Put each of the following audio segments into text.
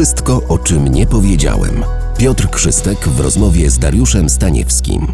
Wszystko, o czym nie powiedziałem. Piotr Krzystek w rozmowie z Dariuszem Staniewskim.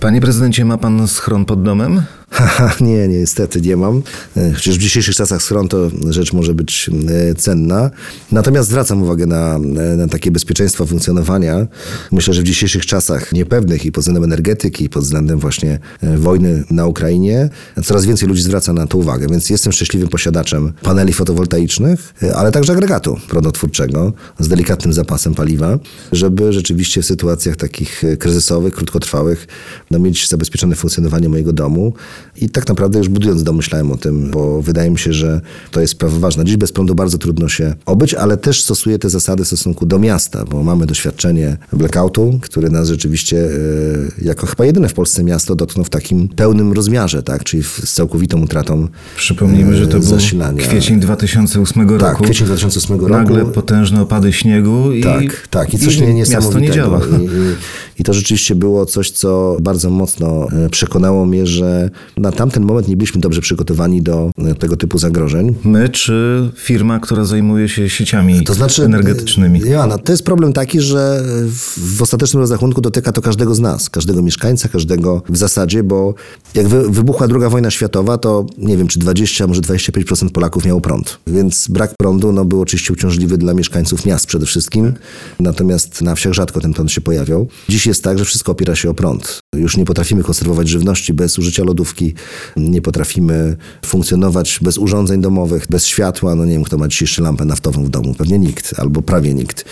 Panie prezydencie, ma pan schron pod domem? Haha, nie, niestety nie mam. E, Chociaż w dzisiejszych czasach schron to rzecz może być e, cenna. Natomiast zwracam uwagę na, e, na takie bezpieczeństwo funkcjonowania. Myślę, że w dzisiejszych czasach niepewnych i pod względem energetyki, i pod względem właśnie wojny na Ukrainie, coraz więcej ludzi zwraca na to uwagę. Więc jestem szczęśliwym posiadaczem paneli fotowoltaicznych, ale także agregatu prądotwórczego z delikatnym zapasem paliwa, żeby rzeczywiście w sytuacjach takich kryzysowych, krótkotrwałych, no, mieć zabezpieczone funkcjonowanie mojego domu. I tak naprawdę już budując dom myślałem o tym, bo wydaje mi się, że to jest sprawa ważna. Dziś bez prądu bardzo trudno się obyć, ale też stosuję te zasady w stosunku do miasta, bo mamy doświadczenie blackoutu, który nas rzeczywiście e, jako chyba jedyne w Polsce miasto dotknął w takim pełnym rozmiarze, tak, czyli z całkowitą utratą Przypomnijmy, że to e, był kwiecień 2008 roku. Tak, kwiecień 2008 roku. Nagle potężne opady śniegu i, Tak, tak. I coś i nie, miasto nie niesamowitego. działa. I, i, I to rzeczywiście było coś, co bardzo mocno e, przekonało mnie, że na tamten moment nie byliśmy dobrze przygotowani do e, tego typu zagrożeń. My czy firma, która zajmuje się sieciami To znaczy, energetycznymi? Joanna, to jest problem taki, że w, w ostatecznym rozrachunku dotyka to każdego z nas, każdego mieszkańca, każdego w zasadzie, bo jak wy, wybuchła druga wojna światowa, to nie wiem, czy 20, może 25% Polaków miało prąd. Więc brak prądu no, był oczywiście uciążliwy dla mieszkańców miast przede wszystkim, natomiast na wsiach rzadko ten prąd się pojawiał. Dziś jest tak, że wszystko opiera się o prąd. Już nie potrafimy konserwować żywności bez użycia lodówki, nie potrafimy funkcjonować bez urządzeń domowych, bez światła. No nie wiem, kto ma dzisiaj lampę naftową w domu. Pewnie nikt, albo prawie nikt.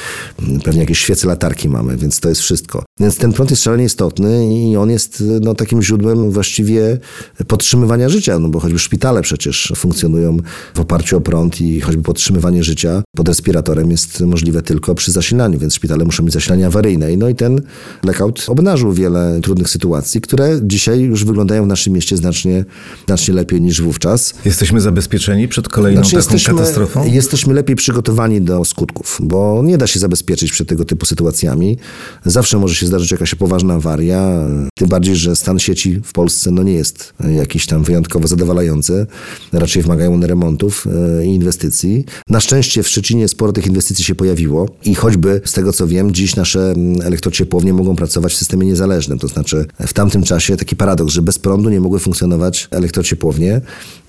Pewnie jakieś świece latarki mamy, więc to jest wszystko. Więc ten prąd jest szalenie istotny i on jest no, takim źródłem właściwie podtrzymywania życia, no bo choćby szpitale przecież funkcjonują w oparciu o prąd i choćby podtrzymywanie życia pod respiratorem jest możliwe tylko przy zasilaniu, więc szpitale muszą mieć zasilanie awaryjne. No i ten blackout obnażył wiele trudnych sytuacji, które dzisiaj już wyglądają w naszym mieście znacznie, znacznie lepiej niż wówczas. Jesteśmy zabezpieczeni przed kolejną taką katastrofą? Jesteśmy lepiej przygotowani do skutków, bo nie da się zabezpieczyć przed tego typu sytuacjami. Zawsze może się zdarzyć jakaś poważna awaria, tym bardziej, że stan sieci w Polsce no nie jest jakiś tam wyjątkowo zadowalający. Raczej wymagają one remontów e, i inwestycji. Na szczęście w Szczecinie sporo tych inwestycji się pojawiło i choćby z tego co wiem, dziś nasze mm, elektrociepłownie mogą pracować w systemie niezależnym. To znaczy w tamtym czasie taki paradoks, że bez prądu nie mogły funkcjonować elektrociepłownie.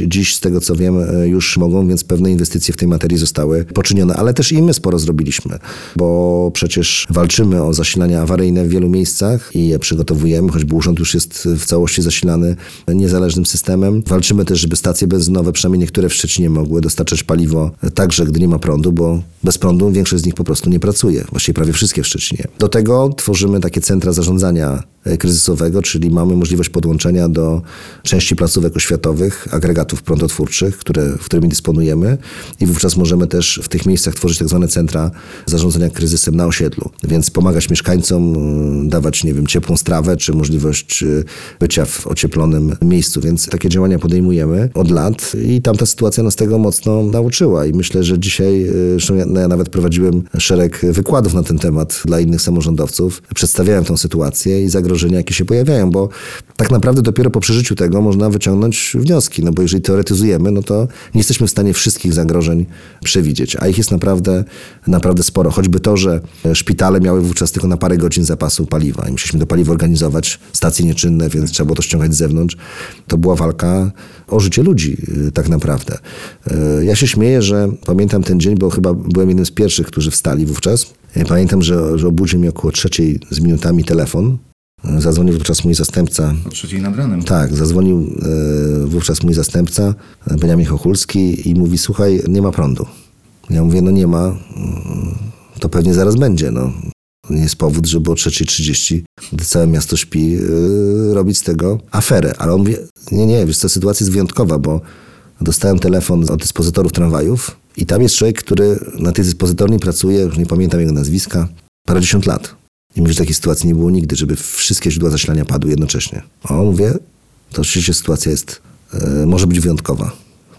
Dziś z tego co wiem e, już mogą, więc pewne inwestycje w tej materii zostały poczynione, ale też i my sporo zrobiliśmy, bo przecież walczymy o zasilania awaryjne w wielu miejscach i je przygotowujemy, choćby urząd już jest w całości zasilany niezależnym systemem. Walczymy też, żeby stacje benzynowe, przynajmniej niektóre w Szczecinie mogły dostarczać paliwo także, gdy nie ma prądu, bo bez prądu większość z nich po prostu nie pracuje. Właściwie prawie wszystkie w Szczecinie. Do tego tworzymy takie centra zarządzania kryzysowego, czyli mamy możliwość podłączenia do części placówek oświatowych, agregatów prądotwórczych, które, którymi dysponujemy i wówczas możemy też w tych miejscach tworzyć tak zwane centra zarządzania kryzysem na osiedlu, więc pomagać mieszkańcom, y, dawać, nie wiem, ciepłą strawę, czy możliwość y, bycia w ocieplonym miejscu, więc takie działania podejmujemy od lat i tamta sytuacja nas tego mocno nauczyła i myślę, że dzisiaj, ja, no ja nawet prowadziłem szereg wykładów na ten temat dla innych samorządowców, przedstawiałem tą sytuację i zagrożenia, jakie się pojawiają, bo tak naprawdę dopiero po przeżyciu tego można wyciągnąć wnioski, no bo jeżeli teoretyzujemy, no to nie jesteśmy w stanie wszystkich zagrożeń przewidzieć, a ich jest naprawdę, naprawdę sporo. Choćby to, że szpitale miały wówczas tylko na parę godzin zapasu paliwa i musieliśmy to paliwo organizować, stacje nieczynne, więc trzeba było to ściągać z zewnątrz. To była walka o życie ludzi y, tak naprawdę. Y, Ja się śmieję, że pamiętam ten dzień, bo chyba byłem jednym z pierwszych, którzy wstali wówczas. Y, Pamiętam, że, że obudził mnie około trzeciej z minutami telefon. Zadzwonił wówczas mój zastępca O trzeciej nad ranem. tak, zadzwonił e, wówczas mój zastępca, Beniamin Chochulski i mówi, słuchaj, nie ma prądu. Ja mówię, no nie ma, mm, to pewnie zaraz będzie, no. Nie jest powód, żeby o 3.30, gdy całe miasto śpi, e, robić z tego aferę. Ale on mówi, nie, nie, wiesz co, sytuacja jest wyjątkowa, bo dostałem telefon od dyspozytorów tramwajów i tam jest człowiek, który na tej dyspozytorni pracuje, już nie pamiętam jego nazwiska, parędziesiąt lat. I mówi, że takiej sytuacji nie było nigdy, żeby wszystkie źródła zasilania padły jednocześnie. O, mówię, to oczywiście sytuacja jest, e, może być wyjątkowa.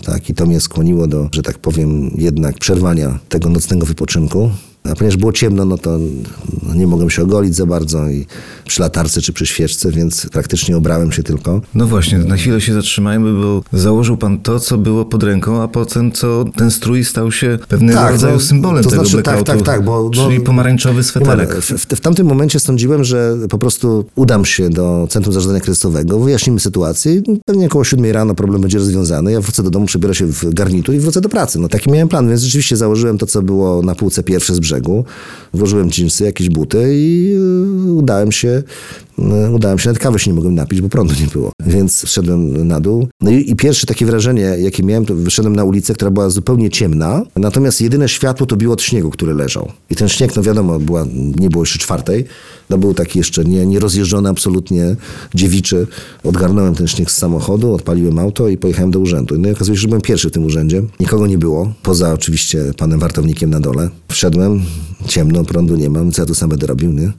Tak, i to mnie skłoniło do, że tak powiem, jednak przerwania tego nocnego wypoczynku A ponieważ było ciemno, no to no, nie mogłem się ogolić za bardzo i przy latarce czy przy świeczce, więc praktycznie obrałem się tylko. No właśnie, na chwilę się zatrzymajmy, bo założył pan to, co było pod ręką, a potem co ten strój stał się pewnego Tak, rodzaju no, symbolem to tego znaczy, tak, blackoutu. tak, tak, bo- no- czyli pomarańczowy sweterek. W, w, w tamtym momencie sądziłem, że po prostu udam się do Centrum Zarządzania Kryzysowego, wyjaśnimy sytuację i pewnie około 7 rano problem będzie rozwiązany. Ja wrócę do domu, przebiorę się w garnitur i wrócę do pracy. No taki miałem plan, więc rzeczywiście założyłem to, co było na półce pierwsze z brzegu. Włożyłem dżinsy, jakieś buty i y, udałem się Udałem się, nawet kawy się nie mogłem napić, bo prądu nie było. Więc wszedłem na dół. No i, i pierwsze takie wrażenie, jakie miałem, to wyszedłem na ulicę, która była zupełnie ciemna, natomiast jedyne światło to biło od śniegu, który leżał. I ten śnieg, no wiadomo, była, nie było jeszcze czwartej, no był taki jeszcze nie, nierozjeżdżony absolutnie, dziewiczy. Odgarnąłem ten śnieg z samochodu, odpaliłem auto i pojechałem do urzędu. No i okazuje się, że byłem pierwszy w tym urzędzie. Nikogo nie było, poza oczywiście panem wartownikiem na dole. Wszedłem, ciemno, prądu nie mam, co ja tu sam będę robił, nie?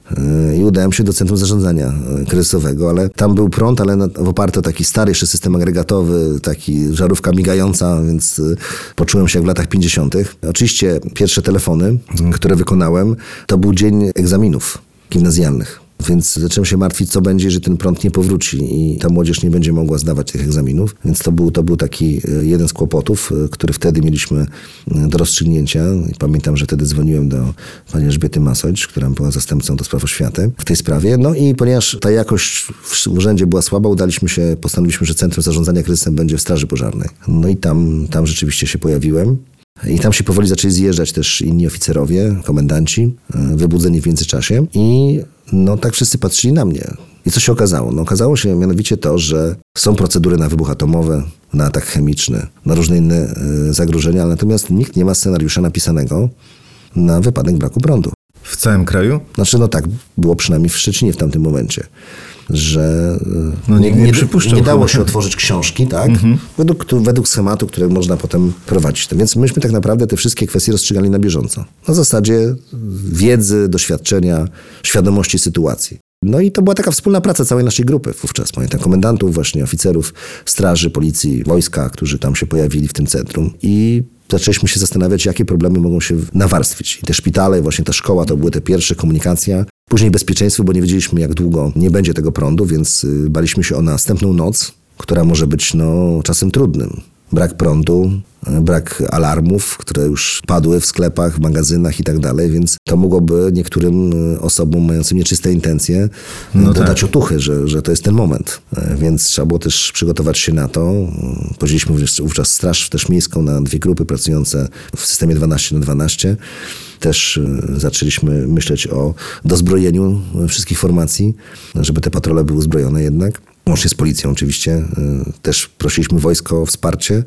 Yy, I udałem się do Centrum Zarządzania yy, Kryzysowego, ale tam był prąd, ale na, oparty o taki stary jeszcze system agregatowy, taki żarówka migająca, więc yy, poczułem się jak w latach 50. Oczywiście pierwsze telefony, które wykonałem, to był dzień egzaminów gimnazjalnych. Więc zacząłem się martwić, co będzie, jeżeli ten prąd nie powróci i ta młodzież nie będzie mogła zdawać tych egzaminów. Więc to był, to był taki e, jeden z kłopotów, e, który wtedy mieliśmy e, do rozstrzygnięcia. I pamiętam, że wtedy dzwoniłem do pani Elżbiety Masocz, która była zastępcą do spraw oświaty w tej sprawie. No i ponieważ ta jakość w urzędzie była słaba, udaliśmy się, postanowiliśmy, że Centrum Zarządzania Kryzysem będzie w Straży Pożarnej. No i tam, tam rzeczywiście się pojawiłem. I tam się powoli zaczęli zjeżdżać też inni oficerowie, komendanci, wybudzeni w międzyczasie. I no tak wszyscy patrzyli na mnie. I co się okazało? No okazało się mianowicie to, że są procedury na wybuch atomowy, na atak chemiczny, na różne inne e, zagrożenia, natomiast nikt nie ma scenariusza napisanego na wypadek braku prądu. W całym kraju? Znaczy, no tak, było przynajmniej w Szczecinie w tamtym momencie, że e, No, nie przypuszczał nie dało się otworzyć książki, tak? Mhm. Według, według schematu, który można potem prowadzić. Więc myśmy tak naprawdę te wszystkie kwestie rozstrzygali na bieżąco. Na zasadzie wiedzy, doświadczenia, świadomości sytuacji. No i to była taka wspólna praca całej naszej grupy wówczas. Pamiętam komendantów, właśnie oficerów straży, policji, wojska, którzy tam się pojawili w tym centrum. I zaczęliśmy się zastanawiać, jakie problemy mogą się nawarstwić. I te szpitale, właśnie ta szkoła, to były te pierwsze komunikacja. Później bezpieczeństwo, bo nie wiedzieliśmy, jak długo nie będzie tego prądu, więc y, baliśmy się o następną noc, która może być no, czasem trudnym. Brak prądu, brak alarmów, które już padły w sklepach, w magazynach i tak dalej, więc to mogłoby niektórym y, osobom mającym nieczyste intencje y, No dodać tak. otuchy, że, że to jest ten moment. Y, Więc trzeba było też przygotować się na to. Podzieliliśmy wówczas- straż też miejską na dwie grupy pracujące w systemie 12 na 12. Też zaczęliśmy myśleć o dozbrojeniu wszystkich formacji, żeby te patrole były uzbrojone jednak. Łącznie z policją oczywiście. Też prosiliśmy wojsko o wsparcie.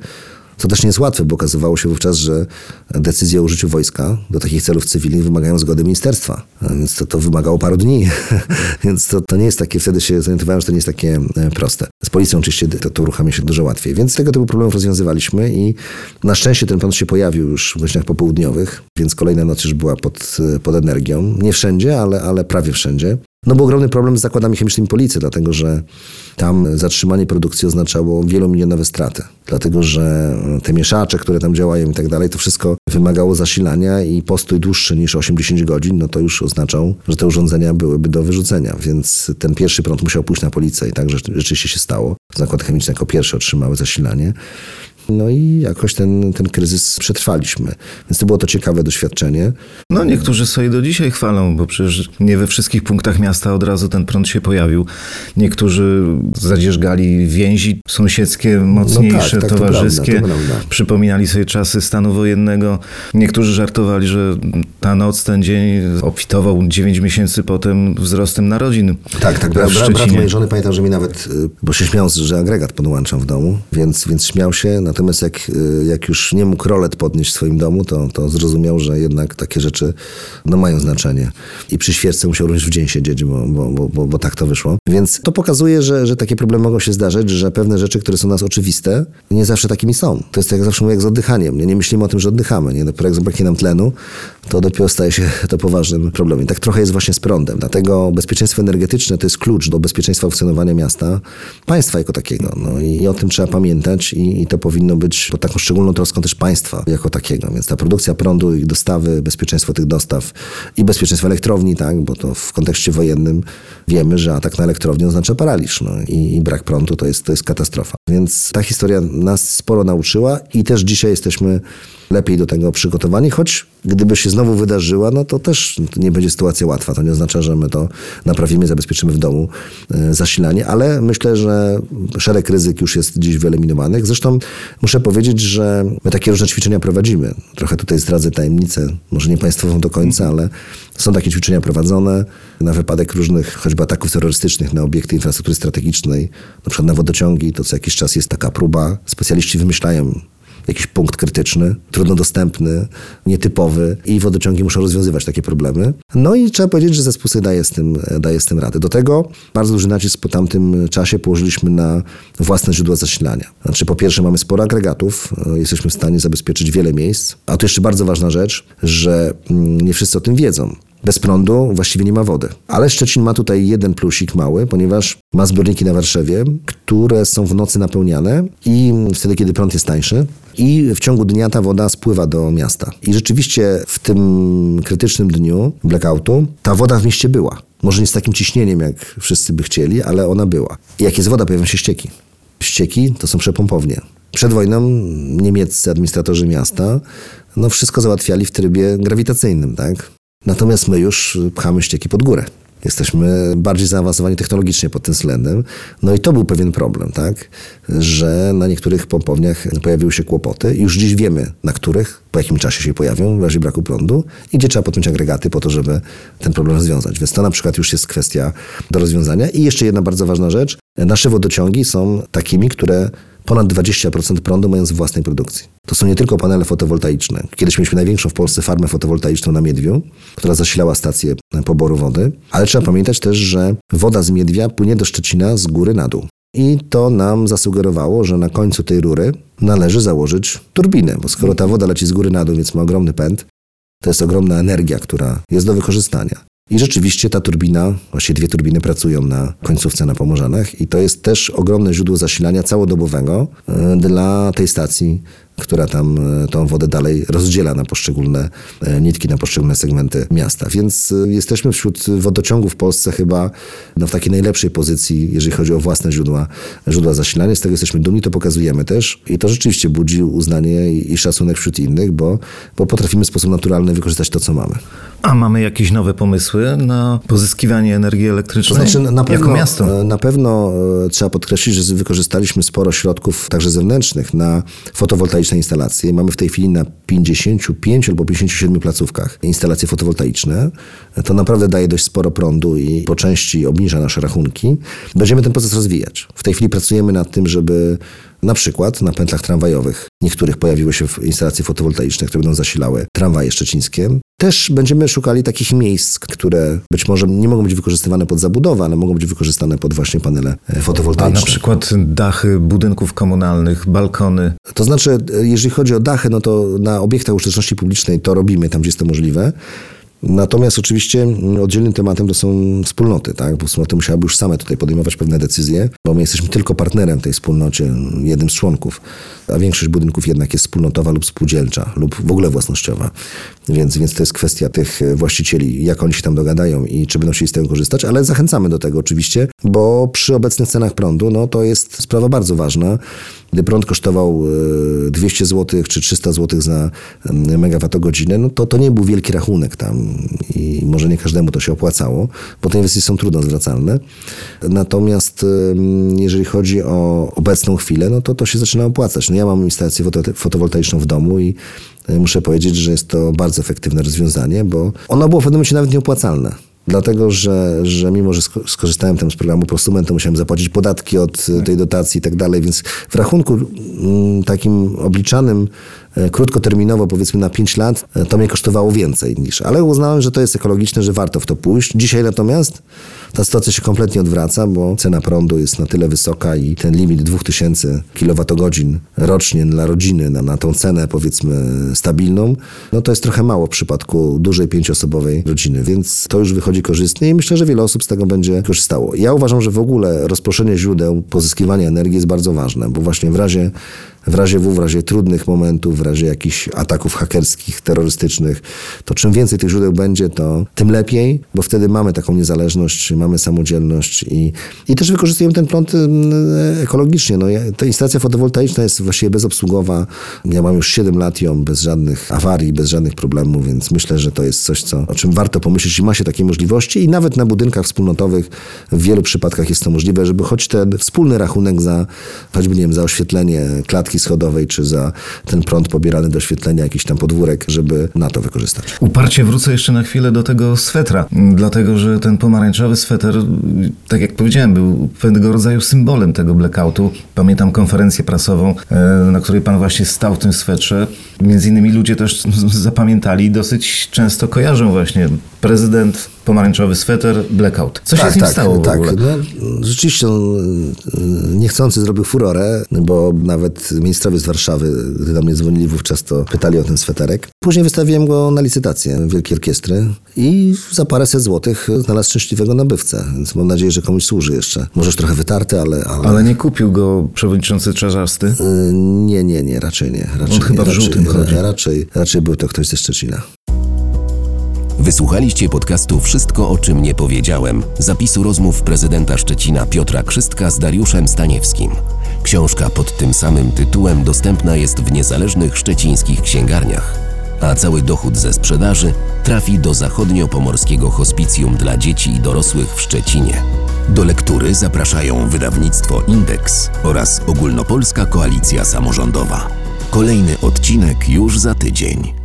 Co też nie jest łatwe, bo okazywało się wówczas, że decyzje o użyciu wojska do takich celów cywilnych wymagają zgody ministerstwa. Więc to, to wymagało paru dni. Więc to, to nie jest takie, wtedy się zorientowałem, że to nie jest takie e, proste. Z policją oczywiście to, to uruchamia się dużo łatwiej. Więc tego typu problemów rozwiązywaliśmy i na szczęście ten prąd się pojawił już w godzinach popołudniowych, więc kolejna noc już była pod, e, pod energią. Nie wszędzie, ale, ale prawie wszędzie. No był ogromny problem z zakładami chemicznymi policji, dlatego że tam zatrzymanie produkcji oznaczało wielomilionowe straty. Dlatego, że te mieszacze, które tam działają i tak dalej, to wszystko wymagało zasilania i postój dłuższy niż 80 godzin, no to już oznaczał, że te urządzenia byłyby do wyrzucenia. Więc ten pierwszy prąd musiał pójść na policję i tak rzeczy- rzeczywiście się stało. Zakłady chemiczne jako pierwsze otrzymały zasilanie. No i jakoś ten, ten kryzys przetrwaliśmy. Więc to było to ciekawe doświadczenie. No niektórzy sobie do dzisiaj chwalą, bo przecież nie we wszystkich punktach miasta od razu ten prąd się pojawił. Niektórzy zadzierzgali więzi sąsiedzkie, mocniejsze, tak, to towarzyskie. prawda, to prawda. Przypominali sobie czasy stanu wojennego. Niektórzy żartowali, że ta noc, ten dzień obfitował 9 miesięcy potem wzrostem narodzin. Tak, tak. Bra, bra, brat mojej żony pamiętam, że mi nawet, y, bo się śmiał, że agregat podłączam w domu, więc, więc śmiał się. Natomiast jak, y, jak już nie mógł rolet podnieść w swoim domu, to, to zrozumiał, że jednak takie rzeczy no, mają znaczenie. I przy świeczce musiał również w dzień siedzieć, bo, bo, bo, bo tak to wyszło. Więc to pokazuje, że, że takie problemy mogą się zdarzyć, że pewne rzeczy, które są nas oczywiste, nie zawsze takimi są. To jest tak jak zawsze mówię, jak z oddychaniem. Nie, nie myślimy o tym, że oddychamy. Nie? Dopiero jak zabraknie nam tlenu, to dopiero staje się to poważnym problemem. I tak trochę jest właśnie z prądem. Dlatego bezpieczeństwo energetyczne to jest klucz do bezpieczeństwa funkcjonowania miasta, państwa jako takiego. No i, i o tym trzeba pamiętać i, i to powinno powinno być pod taką szczególną troską też państwa jako takiego. Więc ta produkcja prądu i dostawy, bezpieczeństwo tych dostaw i bezpieczeństwo elektrowni, tak, bo to w kontekście wojennym wiemy, że atak na elektrownię oznacza paraliż no, i, i brak prądu to jest, to jest katastrofa. Więc ta historia nas sporo nauczyła i też dzisiaj jesteśmy lepiej do tego przygotowani, choć gdyby się znowu wydarzyła, no to też nie będzie sytuacja łatwa. To nie oznacza, że my to naprawimy, zabezpieczymy w domu e, zasilanie, ale myślę, że szereg ryzyk już jest dziś wyeliminowanych. Zresztą muszę powiedzieć, że my takie różne ćwiczenia prowadzimy. Trochę tutaj zdradzę tajemnicę, może nie państwową do końca, ale są takie ćwiczenia prowadzone na wypadek różnych choćby ataków terrorystycznych na obiekty infrastruktury strategicznej, na przykład na wodociągi, to co jakiś czas jest taka próba. Specjaliści wymyślają jakiś punkt krytyczny, trudno dostępny, nietypowy i wodociągi muszą rozwiązywać takie problemy. No i trzeba powiedzieć, że zespół sobie daje z tym, daje z tym radę. Do tego bardzo duży nacisk po tamtym czasie położyliśmy na własne źródła zasilania. Znaczy po pierwsze mamy sporo agregatów, jesteśmy w stanie zabezpieczyć wiele miejsc, a to jeszcze bardzo ważna rzecz, że mm, nie wszyscy o tym wiedzą. Bez prądu właściwie nie ma wody. Ale Szczecin ma tutaj jeden plusik mały, ponieważ ma zbiorniki na Warszawie, które są w nocy napełniane i wtedy, kiedy prąd jest tańszy. I w ciągu dnia ta woda spływa do miasta. I rzeczywiście w tym krytycznym dniu blackoutu ta woda w mieście była. Może nie z takim ciśnieniem, jak wszyscy by chcieli, ale ona była. I jak jest woda, pojawiają się ścieki. Ścieki to są przepompownie. Przed wojną niemieccy administratorzy miasta no wszystko załatwiali w trybie grawitacyjnym, tak? Natomiast my już pchamy ścieki pod górę. Jesteśmy bardziej zaawansowani technologicznie pod tym względem. No i to był pewien problem, tak? Że na niektórych pompowniach pojawiły się kłopoty. Już dziś wiemy, na których, po jakim czasie się pojawią w razie braku prądu i gdzie trzeba podpiąć agregaty po to, żeby ten problem rozwiązać. Więc to na przykład już jest kwestia do rozwiązania. I jeszcze jedna bardzo ważna rzecz. Nasze wodociągi są takimi, które ponad 20% prądu mają z własnej produkcji. To są nie tylko panele fotowoltaiczne. Kiedyś mieliśmy największą w Polsce farmę fotowoltaiczną na Miedwiu, która zasilała stację poboru wody, ale trzeba pamiętać też, że woda z Miedwia płynie do Szczecina z góry na dół. I to nam zasugerowało, że na końcu tej rury należy założyć turbinę, bo skoro ta woda leci z góry na dół, więc ma ogromny pęd, to jest ogromna energia, która jest do wykorzystania. I rzeczywiście ta turbina, właściwie dwie turbiny pracują na końcówce na Pomorzanach i to jest też ogromne źródło zasilania całodobowego e, dla tej stacji która tam e, tą wodę dalej rozdziela na poszczególne e, nitki, na poszczególne segmenty miasta. Więc e, jesteśmy wśród wodociągów w Polsce chyba no, w takiej najlepszej pozycji, jeżeli chodzi o własne źródła, źródła zasilania. Z tego jesteśmy dumni, to pokazujemy też. I to rzeczywiście budzi uznanie i, i szacunek wśród innych, bo, bo potrafimy w sposób naturalny wykorzystać to, co mamy. A mamy jakieś nowe pomysły na pozyskiwanie energii elektrycznej? To znaczy, na pewno, jako miasto? Na pewno trzeba podkreślić, że wykorzystaliśmy sporo środków, także zewnętrznych, na fotowoltaiczne fotowoltaiczne instalacje. Mamy w tej chwili na 55 albo 57 placówkach instalacje fotowoltaiczne. To naprawdę daje dość sporo prądu i po części obniża nasze rachunki. Będziemy ten proces rozwijać. W tej chwili pracujemy nad tym, żeby na przykład na pętlach tramwajowych niektórych pojawiły się instalacje fotowoltaiczne, które będą zasilały tramwaje szczecińskie. Też będziemy szukali takich miejsc, które być może nie mogą być wykorzystywane pod zabudowę, ale mogą być wykorzystane pod właśnie panele fotowoltaiczne. A na przykład dachy budynków komunalnych, balkony. To znaczy, e, jeżeli chodzi o dachy, no to na obiektach użyteczności publicznej to robimy tam, gdzie jest to możliwe. Natomiast oczywiście oddzielnym tematem to są wspólnoty, tak? Bo wspólnoty musiałyby już same tutaj podejmować pewne decyzje, bo my jesteśmy tylko partnerem tej wspólnocie, jednym z członków, a większość budynków jednak jest wspólnotowa lub spółdzielcza, lub w ogóle własnościowa. Więc, więc to jest kwestia tych właścicieli, jak oni się tam dogadają i czy będą chcieli z tego korzystać, ale zachęcamy do tego oczywiście, bo przy obecnych cenach prądu, no to jest sprawa bardzo ważna. Gdy prąd kosztował 200 zł czy 300 zł za megawattogodzinę, no to to nie był wielki rachunek tam i może nie każdemu to się opłacało, bo te inwestycje są trudno zwracalne. Natomiast jeżeli chodzi o obecną chwilę, no to to się zaczyna opłacać. No ja mam instalację fotowoltaiczną w domu i e, muszę powiedzieć, że jest to bardzo efektywne rozwiązanie, bo ono było w pewnym momencie nawet nieopłacalne dlatego że, że mimo, że skorzystałem tam z programu to musiałem zapłacić podatki od tej dotacji i tak dalej, więc w rachunku mm, takim obliczanym krótkoterminowo, powiedzmy na 5 lat, e, to mnie kosztowało więcej niż. Ale uznałem, że to jest ekologiczne, że warto w to pójść. Dzisiaj natomiast ta sytuacja się kompletnie odwraca, bo cena prądu jest na tyle wysoka i ten limit 2000 kWh rocznie dla rodziny na, na tą cenę powiedzmy stabilną, no to jest trochę mało w przypadku dużej pięcioosobowej rodziny, więc to już wychodzi korzystnie i myślę, że wiele osób z tego będzie korzystało. Ja uważam, że w ogóle rozproszenie źródeł pozyskiwania energii jest bardzo ważne, bo właśnie w razie w razie W, w razie trudnych momentów, w razie jakichś ataków hakerskich, terrorystycznych, to czym więcej tych źródeł będzie, to tym lepiej, bo wtedy mamy taką niezależność, mamy samodzielność i, i też wykorzystujemy ten prąd mm, ekologicznie. No, ja- ta instalacja fotowoltaiczna jest właściwie bezobsługowa. Ja mam już 7 lat ją bez żadnych awarii, bez żadnych problemów, więc myślę, że to jest coś, co, o czym warto pomyśleć i ma się takie możliwości i nawet na budynkach wspólnotowych w wielu przypadkach jest to możliwe, żeby choć ten wspólny rachunek za choćby, nie wiem, za oświetlenie klatki schodowej, czy za ten prąd pobierany do oświetlenia jakiś tam podwórek, żeby na to wykorzystać. Uparcie wrócę jeszcze na chwilę do tego swetra, dlatego że ten pomarańczowy sweter, tak jak powiedziałem, był pewnego rodzaju symbolem tego blackoutu. Pamiętam konferencję prasową, e, na której pan właśnie stał w tym swetrze. Między innymi ludzie też zapamiętali dosyć często kojarzą właśnie prezydent, pomarańczowy sweter, blackout. Co się z nim stało w tak. No, rzeczywiście on y, niechcący zrobił furorę, bo nawet ministrowie z Warszawy, gdy do mnie dzwonili wówczas, to pytali o ten sweterek. Później wystawiłem go na licytację Wielkiej Orkiestry i za paręset złotych znalazł szczęśliwego nabywcę, więc mam nadzieję, że komuś służy jeszcze. Możesz trochę wytarty, ale... ale... Ale nie kupił go przewodniczący Czarzasty. Y, Nie, nie, nie, raczej nie. Raczej, On chyba w raczej, żółtym chodzi. Raczej, raczej był to ktoś ze Szczecina. Wysłuchaliście podcastu Wszystko o czym nie powiedziałem. Zapisu rozmów prezydenta Szczecina Piotra Krzystka z Dariuszem Staniewskim. Książka pod tym samym tytułem dostępna jest w niezależnych szczecińskich księgarniach. A cały dochód ze sprzedaży trafi do zachodniopomorskiego hospicjum dla dzieci i dorosłych w Szczecinie. Do lektury zapraszają wydawnictwo Indeks oraz Ogólnopolska Koalicja Samorządowa. Kolejny odcinek już za tydzień.